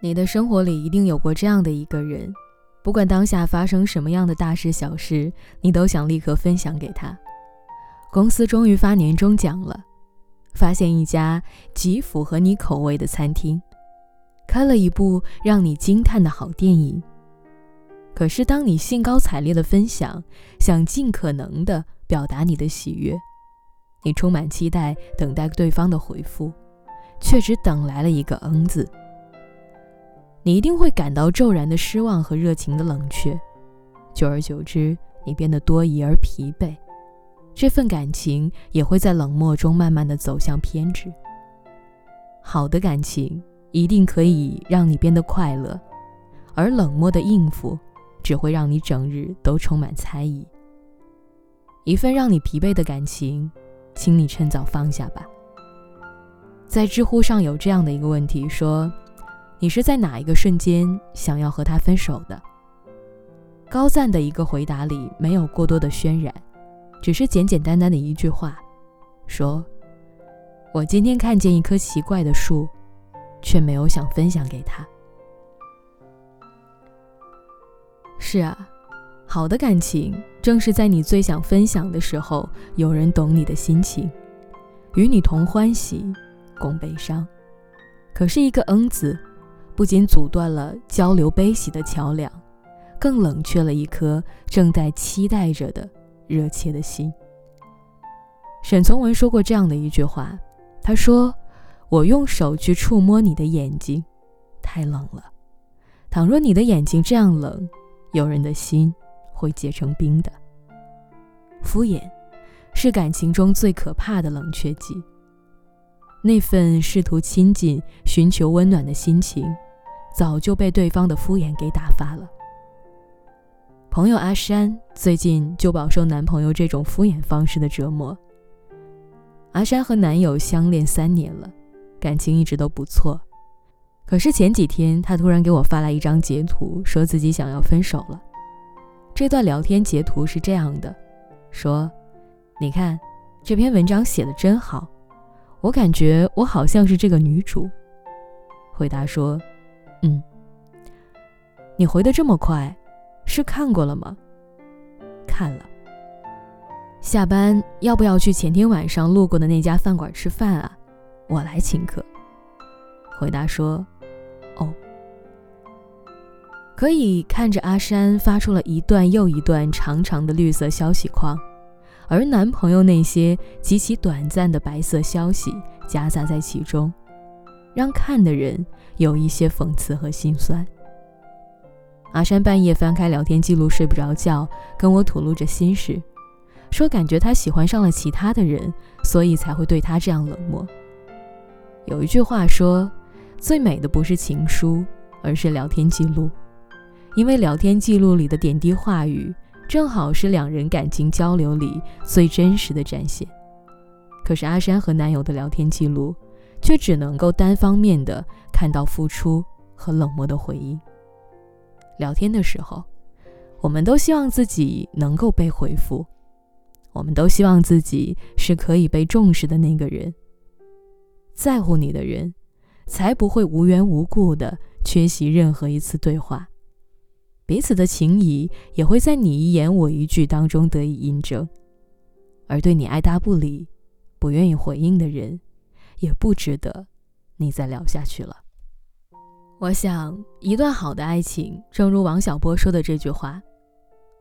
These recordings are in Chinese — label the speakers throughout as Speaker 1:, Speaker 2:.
Speaker 1: 你的生活里一定有过这样的一个人，不管当下发生什么样的大事小事，你都想立刻分享给他。公司终于发年终奖了，发现一家极符合你口味的餐厅，看了一部让你惊叹的好电影。可是当你兴高采烈的分享，想尽可能的表达你的喜悦，你充满期待等待对方的回复，却只等来了一个“嗯”字。你一定会感到骤然的失望和热情的冷却，久而久之，你变得多疑而疲惫，这份感情也会在冷漠中慢慢的走向偏执。好的感情一定可以让你变得快乐，而冷漠的应付只会让你整日都充满猜疑。一份让你疲惫的感情，请你趁早放下吧。在知乎上有这样的一个问题说。你是在哪一个瞬间想要和他分手的？高赞的一个回答里没有过多的渲染，只是简简单单的一句话，说：“我今天看见一棵奇怪的树，却没有想分享给他。”是啊，好的感情正是在你最想分享的时候，有人懂你的心情，与你同欢喜，共悲伤。可是，一个“嗯”字。不仅阻断了交流悲喜的桥梁，更冷却了一颗正在期待着的热切的心。沈从文说过这样的一句话：“他说，我用手去触摸你的眼睛，太冷了。倘若你的眼睛这样冷，有人的心会结成冰的。敷衍，是感情中最可怕的冷却剂。那份试图亲近、寻求温暖的心情。”早就被对方的敷衍给打发了。朋友阿山最近就饱受男朋友这种敷衍方式的折磨。阿山和男友相恋三年了，感情一直都不错。可是前几天，他突然给我发来一张截图，说自己想要分手了。这段聊天截图是这样的：说，你看，这篇文章写的真好，我感觉我好像是这个女主。回答说。嗯，你回的这么快，是看过了吗？看了。下班要不要去前天晚上路过的那家饭馆吃饭啊？我来请客。回答说：哦。可以看着阿山发出了一段又一段长长的绿色消息框，而男朋友那些极其短暂的白色消息夹杂在其中。让看的人有一些讽刺和心酸。阿山半夜翻开聊天记录睡不着觉，跟我吐露着心事，说感觉他喜欢上了其他的人，所以才会对他这样冷漠。有一句话说，最美的不是情书，而是聊天记录，因为聊天记录里的点滴话语，正好是两人感情交流里最真实的展现。可是阿山和男友的聊天记录。却只能够单方面的看到付出和冷漠的回应。聊天的时候，我们都希望自己能够被回复，我们都希望自己是可以被重视的那个人。在乎你的人，才不会无缘无故的缺席任何一次对话，彼此的情谊也会在你一言我一句当中得以印证。而对你爱答不理、不愿意回应的人，也不值得你再聊下去了。我想，一段好的爱情，正如王小波说的这句话：“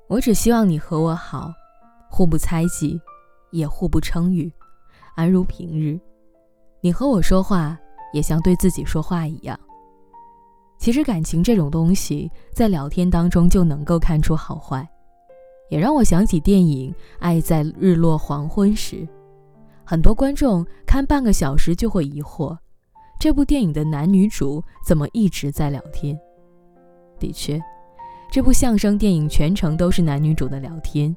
Speaker 1: 我只希望你和我好，互不猜忌，也互不称誉，安如平日。你和我说话，也像对自己说话一样。”其实，感情这种东西，在聊天当中就能够看出好坏，也让我想起电影《爱在日落黄昏时》。很多观众看半个小时就会疑惑，这部电影的男女主怎么一直在聊天？的确，这部相声电影全程都是男女主的聊天。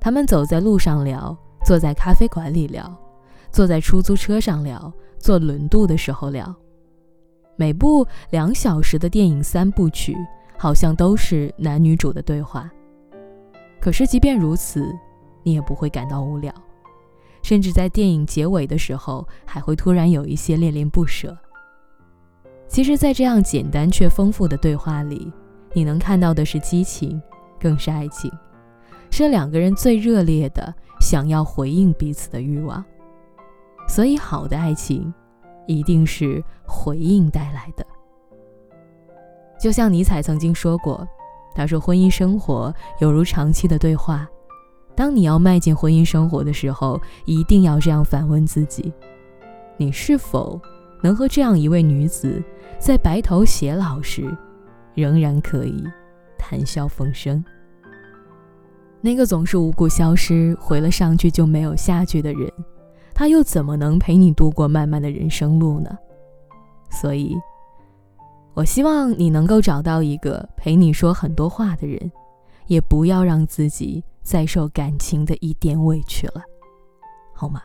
Speaker 1: 他们走在路上聊，坐在咖啡馆里聊，坐在出租车上聊，坐轮渡的时候聊。每部两小时的电影三部曲，好像都是男女主的对话。可是即便如此，你也不会感到无聊。甚至在电影结尾的时候，还会突然有一些恋恋不舍。其实，在这样简单却丰富的对话里，你能看到的是激情，更是爱情，是两个人最热烈的想要回应彼此的欲望。所以，好的爱情，一定是回应带来的。就像尼采曾经说过，他说：“婚姻生活犹如长期的对话。”当你要迈进婚姻生活的时候，一定要这样反问自己：你是否能和这样一位女子，在白头偕老时，仍然可以谈笑风生？那个总是无故消失，回了上句就没有下句的人，他又怎么能陪你度过漫漫的人生路呢？所以，我希望你能够找到一个陪你说很多话的人，也不要让自己。再受感情的一点委屈了，好吗？